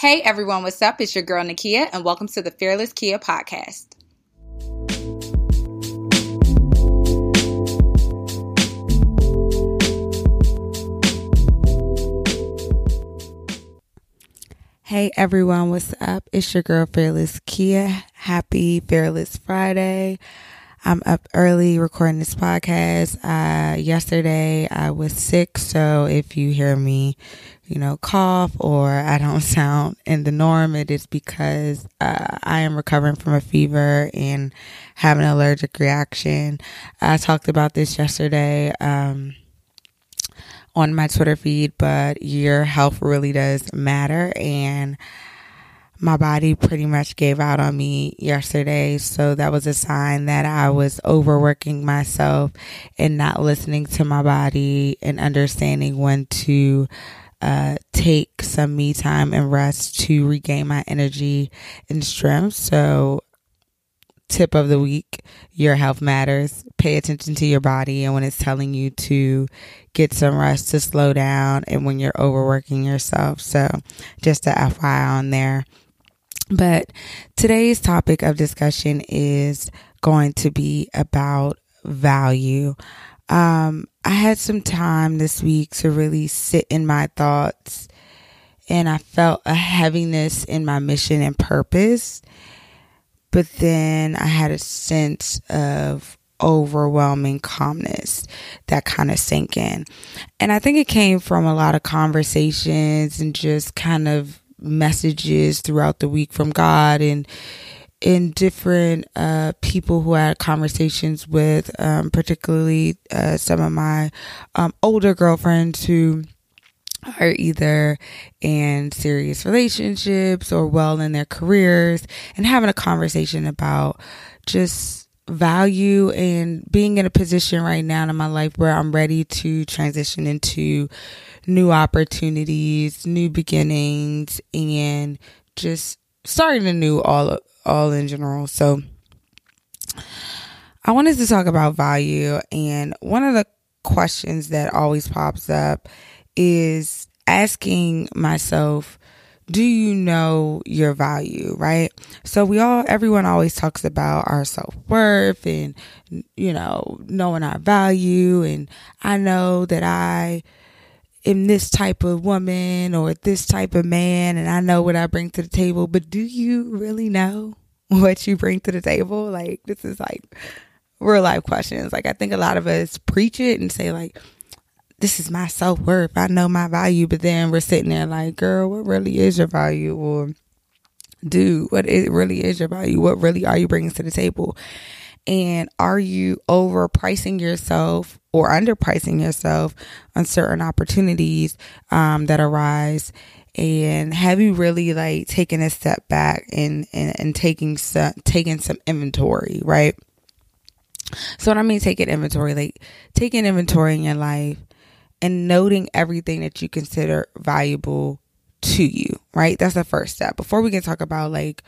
Hey everyone, what's up? It's your girl Nakia, and welcome to the Fearless Kia podcast. Hey everyone, what's up? It's your girl Fearless Kia. Happy Fearless Friday. I'm up early recording this podcast. Uh, yesterday I was sick, so if you hear me, you know, cough or I don't sound in the norm, it is because uh, I am recovering from a fever and having an allergic reaction. I talked about this yesterday. Um, on my Twitter feed, but your health really does matter. And my body pretty much gave out on me yesterday. So that was a sign that I was overworking myself and not listening to my body and understanding when to uh, take some me time and rest to regain my energy and strength. So tip of the week your health matters pay attention to your body and when it's telling you to get some rest to slow down and when you're overworking yourself so just a fyi on there but today's topic of discussion is going to be about value. Um, I had some time this week to really sit in my thoughts and I felt a heaviness in my mission and purpose. But then I had a sense of overwhelming calmness that kind of sank in. And I think it came from a lot of conversations and just kind of messages throughout the week from God and in different uh, people who I had conversations with, um, particularly uh, some of my um, older girlfriends who are either in serious relationships or well in their careers, and having a conversation about just value and being in a position right now in my life where I'm ready to transition into new opportunities, new beginnings, and just starting anew all all in general. So I wanted to talk about value and one of the questions that always pops up is asking myself do you know your value, right? So we all, everyone always talks about our self worth and, you know, knowing our value. And I know that I am this type of woman or this type of man and I know what I bring to the table. But do you really know what you bring to the table? Like, this is like real life questions. Like, I think a lot of us preach it and say, like, this is my self worth. I know my value, but then we're sitting there like, girl, what really is your value? Or, dude, what it really is your value? What really are you bringing to the table? And are you overpricing yourself or underpricing yourself on certain opportunities um, that arise? And have you really like taken a step back and, and, and taking some, taking some inventory, right? So what I mean taking inventory, like taking inventory in your life and noting everything that you consider valuable to you, right? That's the first step. Before we can talk about like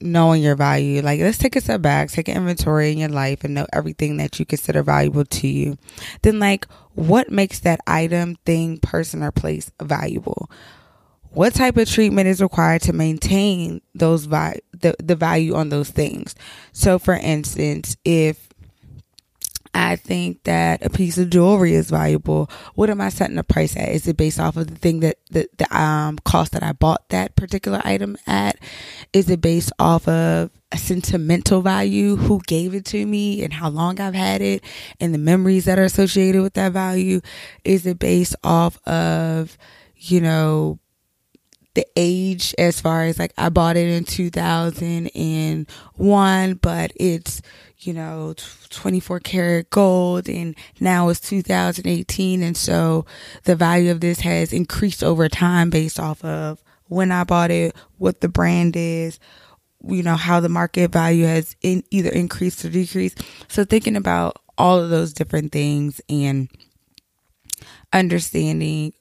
knowing your value, like let's take a step back, take an inventory in your life and know everything that you consider valuable to you. Then like what makes that item, thing, person or place valuable? What type of treatment is required to maintain those vi- the, the value on those things? So for instance, if I think that a piece of jewelry is valuable. What am I setting the price at? Is it based off of the thing that the, the um, cost that I bought that particular item at? Is it based off of a sentimental value? Who gave it to me and how long I've had it and the memories that are associated with that value? Is it based off of, you know, the age as far as like I bought it in 2001, but it's, you know, 24 karat gold and now it's 2018. And so the value of this has increased over time based off of when I bought it, what the brand is, you know, how the market value has in either increased or decreased. So thinking about all of those different things and understanding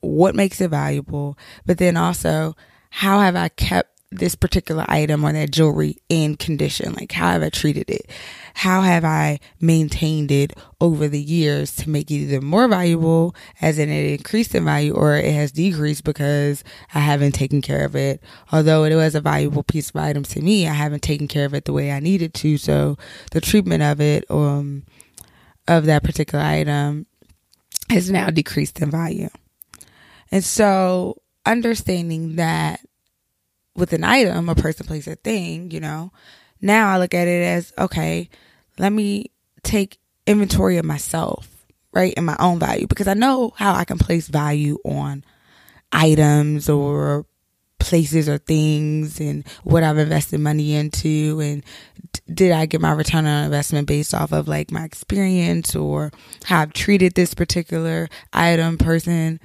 what makes it valuable, but then also how have I kept this particular item or that jewelry in condition? Like, how have I treated it? How have I maintained it over the years to make it either more valuable, as in it increased in value, or it has decreased because I haven't taken care of it? Although it was a valuable piece of item to me, I haven't taken care of it the way I needed to. So the treatment of it, um, of that particular item has now decreased in value. And so understanding that with an item, a person, place, a thing, you know, now I look at it as okay, let me take inventory of myself, right, and my own value because I know how I can place value on items or places or things and what I've invested money into and did I get my return on investment based off of like my experience or how I've treated this particular item, person,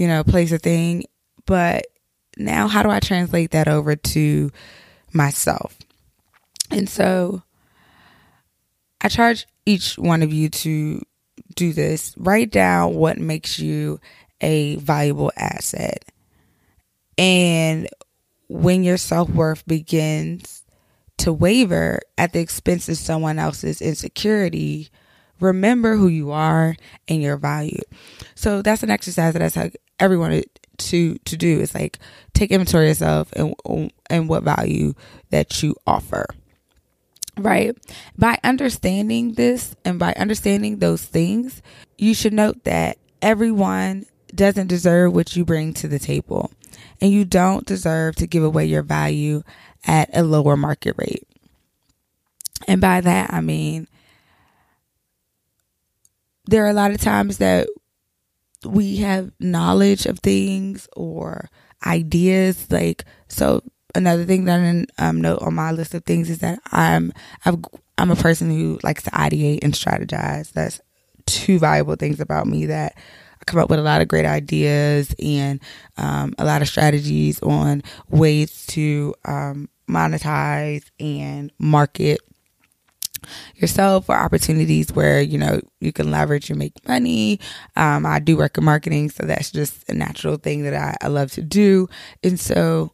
you know, place a thing. But now how do I translate that over to myself? And so I charge each one of you to do this. Write down what makes you a valuable asset. And when your self worth begins to waver at the expense of someone else's insecurity, remember who you are and your value. So that's an exercise that I everyone to to do. is like take inventory of yourself and and what value that you offer. Right. By understanding this and by understanding those things, you should note that everyone doesn't deserve what you bring to the table. And you don't deserve to give away your value at a lower market rate. And by that, I mean, there are a lot of times that we have knowledge of things or ideas. Like, so another thing that I um, note on my list of things is that I'm, I've, I'm a person who likes to ideate and strategize. That's two valuable things about me that I come up with a lot of great ideas and um, a lot of strategies on ways to um, monetize and market yourself or opportunities where you know you can leverage and make money um, i do work in marketing so that's just a natural thing that I, I love to do and so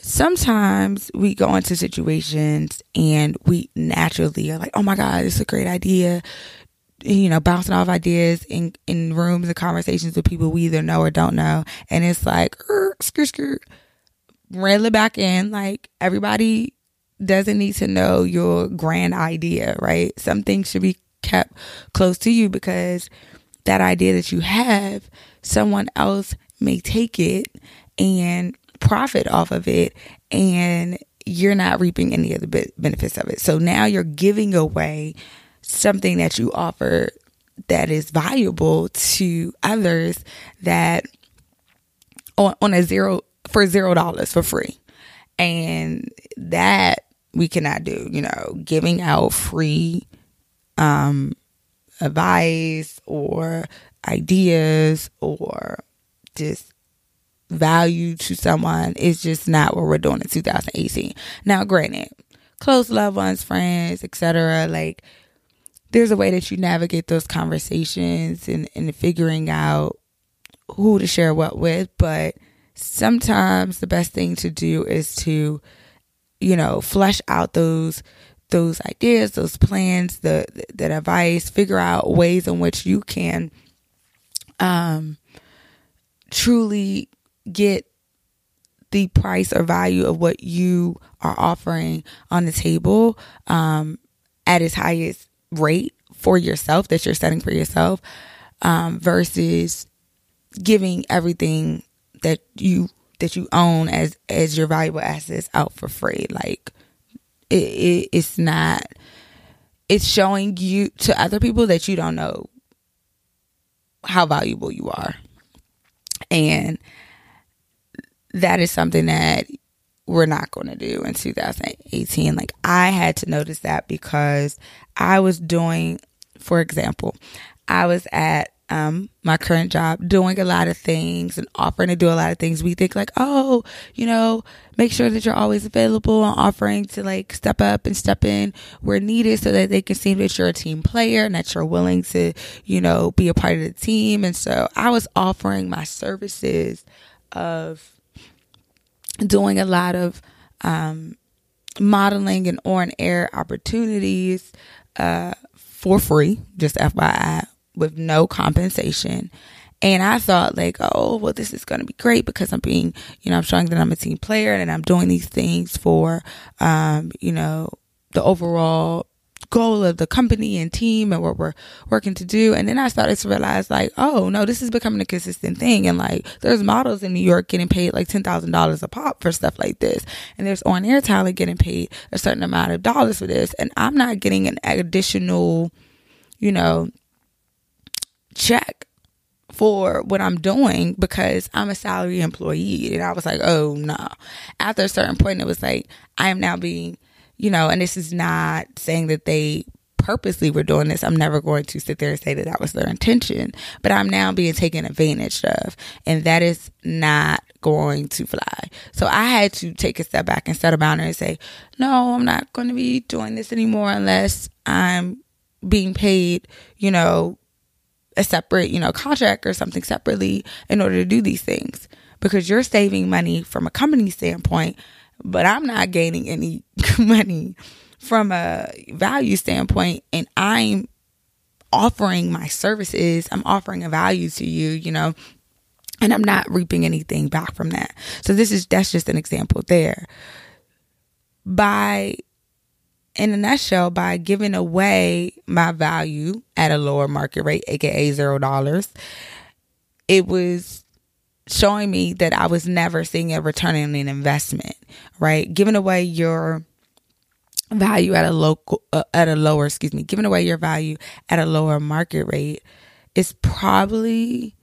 sometimes we go into situations and we naturally are like oh my god is a great idea you know, bouncing off ideas in, in rooms and conversations with people we either know or don't know. And it's like, skirt, skirt, reel it back in. Like everybody doesn't need to know your grand idea, right? Some things should be kept close to you because that idea that you have, someone else may take it and profit off of it and you're not reaping any of the benefits of it. So now you're giving away something that you offer that is valuable to others that on, on a zero for zero dollars for free. And that we cannot do, you know, giving out free um advice or ideas or just value to someone is just not what we're doing in 2018. Now, granted, close loved ones, friends, etc. Like there's a way that you navigate those conversations and, and figuring out who to share what with, but sometimes the best thing to do is to, you know, flesh out those those ideas, those plans, the that advice, figure out ways in which you can um truly get the price or value of what you are offering on the table um at its highest rate for yourself that you're setting for yourself um, versus giving everything that you that you own as as your valuable assets out for free like it, it it's not it's showing you to other people that you don't know how valuable you are and that is something that we're not going to do in 2018. Like I had to notice that because I was doing, for example, I was at um, my current job doing a lot of things and offering to do a lot of things. We think like, oh, you know, make sure that you're always available and offering to like step up and step in where needed so that they can see that you're a team player and that you're willing to, you know, be a part of the team. And so I was offering my services of doing a lot of um, modeling and on air opportunities uh, for free, just FYI, with no compensation. And I thought like, oh, well, this is going to be great because I'm being, you know, I'm showing that I'm a team player and I'm doing these things for, um, you know, the overall goal of the company and team and what we're working to do. And then I started to realize like, oh no, this is becoming a consistent thing. And like, there's models in New York getting paid like $10,000 a pop for stuff like this. And there's on air talent getting paid a certain amount of dollars for this. And I'm not getting an additional, you know, check for what I'm doing because I'm a salary employee. And I was like, oh no. After a certain point, it was like, I am now being you know, and this is not saying that they purposely were doing this. I'm never going to sit there and say that that was their intention, but I'm now being taken advantage of, and that is not going to fly. So I had to take a step back and set a boundary and say, no, I'm not going to be doing this anymore unless I'm being paid, you know, a separate, you know, contract or something separately in order to do these things because you're saving money from a company standpoint but I'm not gaining any money from a value standpoint and I'm offering my services, I'm offering a value to you, you know, and I'm not reaping anything back from that. So this is that's just an example there. By in a nutshell, by giving away my value at a lower market rate, aka zero dollars, it was showing me that I was never seeing a return on an investment, right? Giving away your value at a local uh, at a lower, excuse me, giving away your value at a lower market rate is probably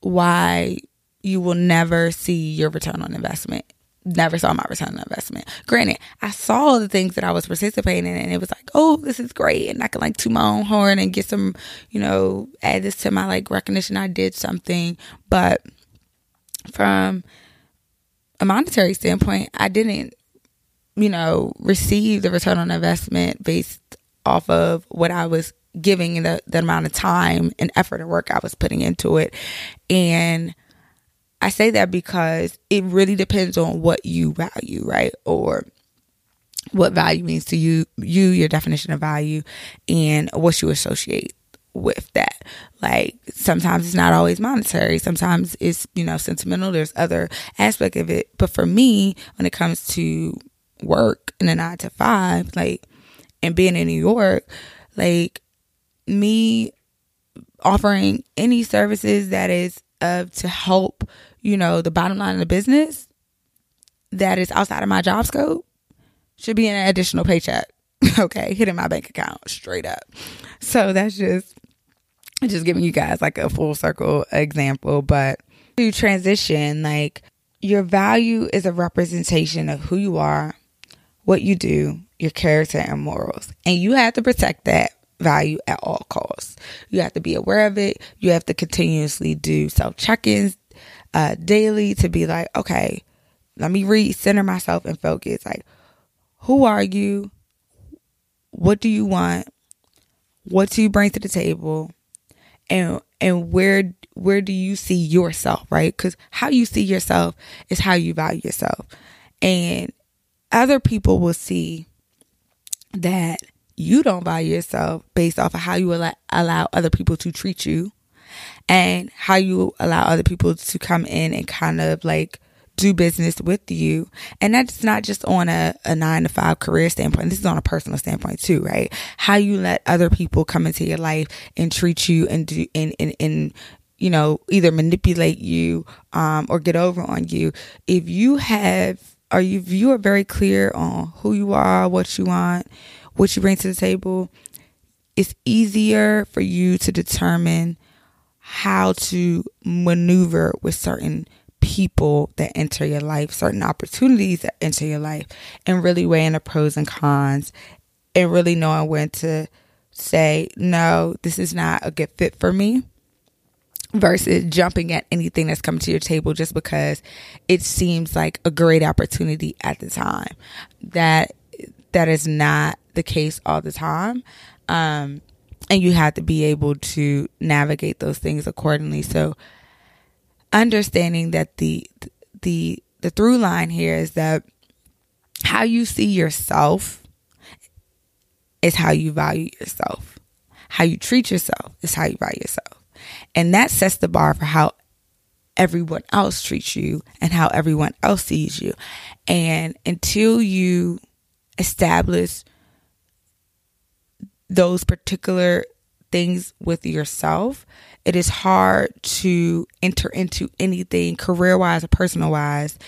why you will never see your return on investment never saw my return on investment. Granted, I saw the things that I was participating in and it was like, oh, this is great. And I can like toot my own horn and get some, you know, add this to my like recognition. I did something. But from a monetary standpoint, I didn't, you know, receive the return on investment based off of what I was giving the, the amount of time and effort and work I was putting into it. And I say that because it really depends on what you value, right? Or what value means to you, you, your definition of value, and what you associate with that. Like sometimes it's not always monetary. Sometimes it's, you know, sentimental. There's other aspect of it. But for me, when it comes to work in a nine to five, like, and being in New York, like me offering any services that is of to help, you know, the bottom line of the business that is outside of my job scope should be an additional paycheck. okay, hitting my bank account straight up. So that's just just giving you guys like a full circle example, but to transition, like your value is a representation of who you are, what you do, your character and morals. And you have to protect that value at all costs. You have to be aware of it. You have to continuously do self check ins uh, daily to be like, okay, let me recenter myself and focus. Like, who are you? What do you want? What do you bring to the table? And and where where do you see yourself, right? Cuz how you see yourself is how you value yourself. And other people will see that you don't value yourself based off of how you allow, allow other people to treat you and how you allow other people to come in and kind of like do business with you. And that's not just on a, a nine to five career standpoint. This is on a personal standpoint too, right? How you let other people come into your life and treat you and do, and, and, and, you know, either manipulate you, um, or get over on you. If you have, or if you are very clear on who you are, what you want, what you bring to the table, it's easier for you to determine how to maneuver with certain people that enter your life, certain opportunities that enter your life, and really weighing the pros and cons and really knowing when to say, no, this is not a good fit for me versus jumping at anything that's coming to your table just because it seems like a great opportunity at the time. That that is not the case all the time. Um, and you have to be able to navigate those things accordingly. So understanding that the the the through line here is that how you see yourself is how you value yourself. How you treat yourself is how you value yourself. And that sets the bar for how everyone else treats you and how everyone else sees you. And until you establish those particular things with yourself, it is hard to enter into anything career wise or personal wise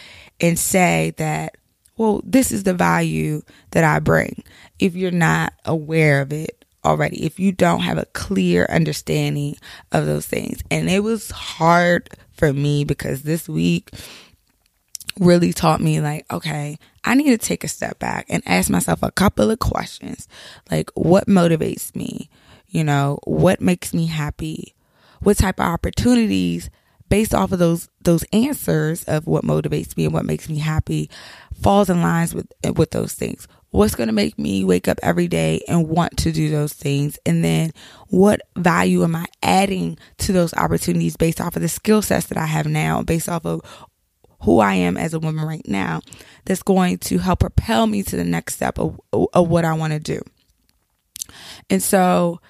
and say that, well, this is the value that I bring if you're not aware of it already, if you don't have a clear understanding of those things. And it was hard for me because this week really taught me, like, okay, I need to take a step back and ask myself a couple of questions. Like, what motivates me? You know, what makes me happy? What type of opportunities based off of those those answers of what motivates me and what makes me happy falls in lines with with those things what's going to make me wake up every day and want to do those things and then what value am i adding to those opportunities based off of the skill sets that i have now based off of who i am as a woman right now that's going to help propel me to the next step of, of what i want to do and so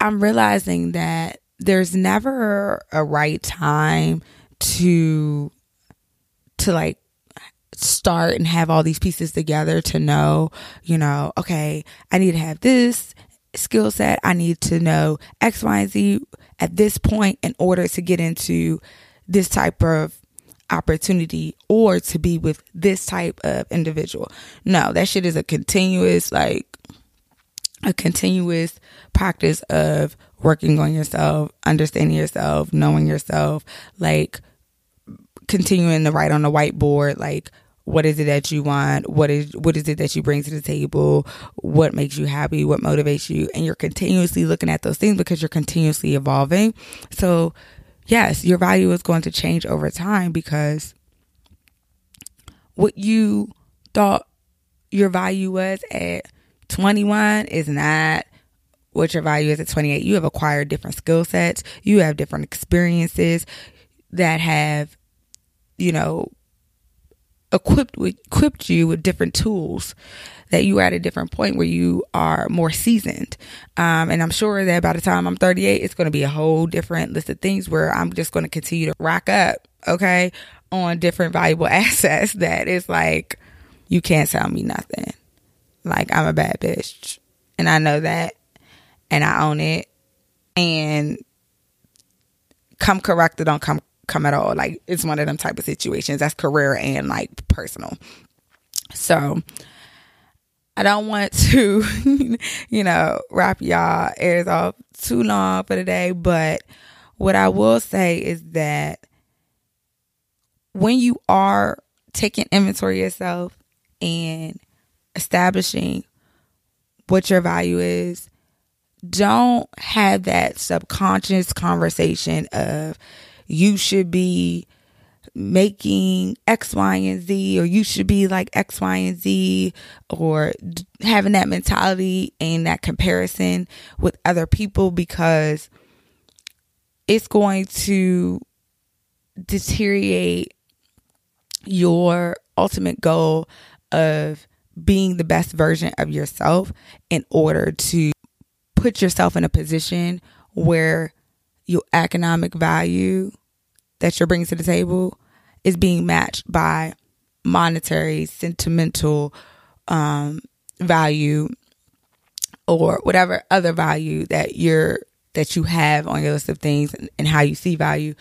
i'm realizing that there's never a right time to to like start and have all these pieces together to know, you know, okay, I need to have this skill set. I need to know X, Y, and Z at this point in order to get into this type of opportunity or to be with this type of individual. No, that shit is a continuous, like, a continuous practice of working on yourself, understanding yourself, knowing yourself, like continuing to write on the whiteboard, like what is it that you want? What is what is it that you bring to the table? What makes you happy? What motivates you? And you're continuously looking at those things because you're continuously evolving. So yes your value is going to change over time because what you thought your value was at 21 is not what your value is at 28 you have acquired different skill sets. You have different experiences that have you know equipped with equipped you with different tools that you are at a different point where you are more seasoned. Um, and I'm sure that by the time I'm 38, it's going to be a whole different list of things where I'm just going to continue to rack up, okay, on different valuable assets that is like, you can't tell me nothing. Like, I'm a bad bitch. And I know that. And I own it. And come corrected on come come at all. Like it's one of them type of situations. That's career and like personal. So I don't want to, you know, rap y'all ears off too long for today, but what I will say is that when you are taking inventory yourself and establishing what your value is, don't have that subconscious conversation of you should be making X, Y, and Z, or you should be like X, Y, and Z, or having that mentality and that comparison with other people because it's going to deteriorate your ultimate goal of being the best version of yourself in order to put yourself in a position where your economic value that you're bringing to the table is being matched by monetary, sentimental um, value or whatever other value that you're that you have on your list of things and, and how you see value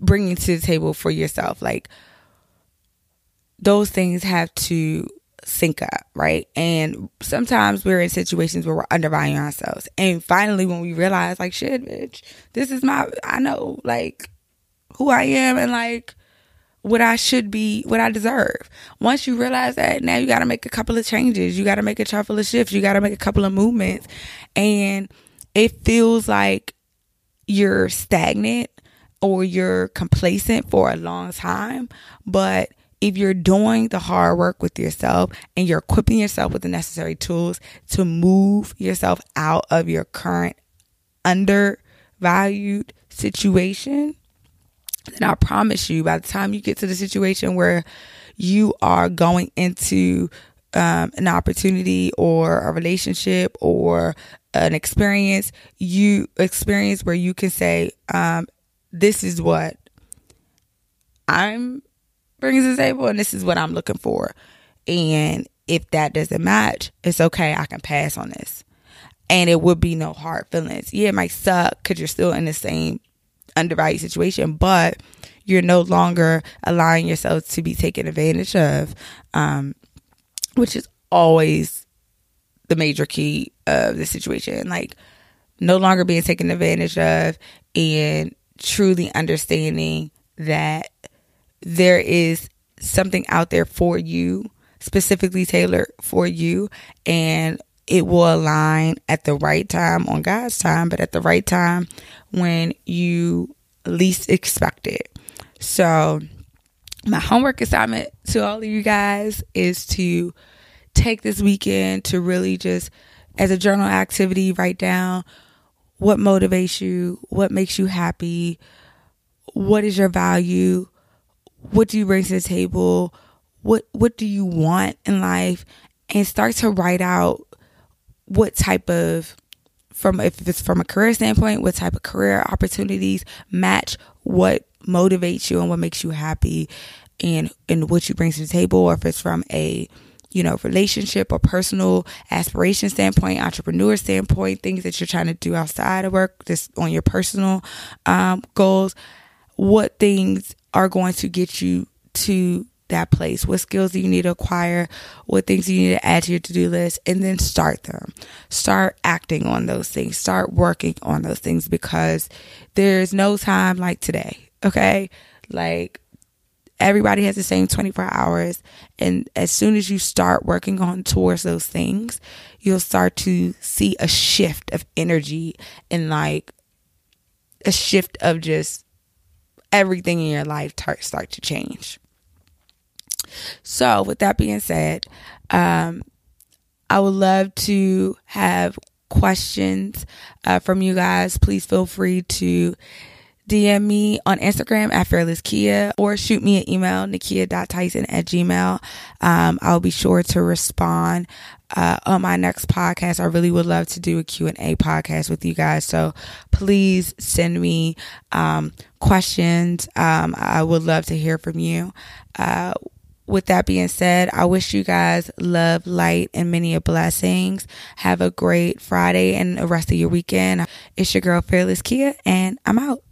bringing to the table for yourself like those things have to sync up, right? And sometimes we're in situations where we're undervaluing ourselves. And finally, when we realize, like, shit, bitch, this is my, I know, like, who I am and like what I should be, what I deserve. Once you realize that, now you got to make a couple of changes. You got to make a couple of shifts. You got to make a couple of movements. And it feels like you're stagnant or you're complacent for a long time. But if you're doing the hard work with yourself and you're equipping yourself with the necessary tools to move yourself out of your current undervalued situation, And I promise you, by the time you get to the situation where you are going into um, an opportunity or a relationship or an experience, you experience where you can say, um, "This is what I'm bringing to the table, and this is what I'm looking for." And if that doesn't match, it's okay. I can pass on this, and it would be no hard feelings. Yeah, it might suck because you're still in the same undervalued situation, but you're no longer allowing yourself to be taken advantage of, um, which is always the major key of the situation. Like, no longer being taken advantage of and truly understanding that there is something out there for you, specifically tailored for you, and it will align at the right time on God's time, but at the right time when you least expect it. So, my homework assignment to all of you guys is to take this weekend to really just, as a journal activity, write down what motivates you, what makes you happy, what is your value, what do you bring to the table, what what do you want in life, and start to write out what type of from if it's from a career standpoint, what type of career opportunities match what motivates you and what makes you happy and and what you bring to the table? Or if it's from a you know relationship or personal aspiration standpoint entrepreneur standpoint things that you're trying to do outside of work just on your personal um, goals what things are going to get you to that place what skills do you need to acquire what things do you need to add to your to-do list and then start them start acting on those things start working on those things because there's no time like today Okay. Like everybody has the same 24 hours. And as soon as you start working on towards those things, you'll start to see a shift of energy and like a shift of just everything in your life start to change. So, with that being said, um, I would love to have questions uh, from you guys. Please feel free to DM me on Instagram at Fearless Kia or shoot me an email, nakia.tyson at gmail. Um, I'll be sure to respond uh, on my next podcast. I really would love to do a Q&A podcast with you guys. So please send me um, questions. Um, I would love to hear from you. Uh, with that being said, I wish you guys love, light, and many blessings. Have a great Friday and the rest of your weekend. It's your girl, Fearless Kia, and I'm out.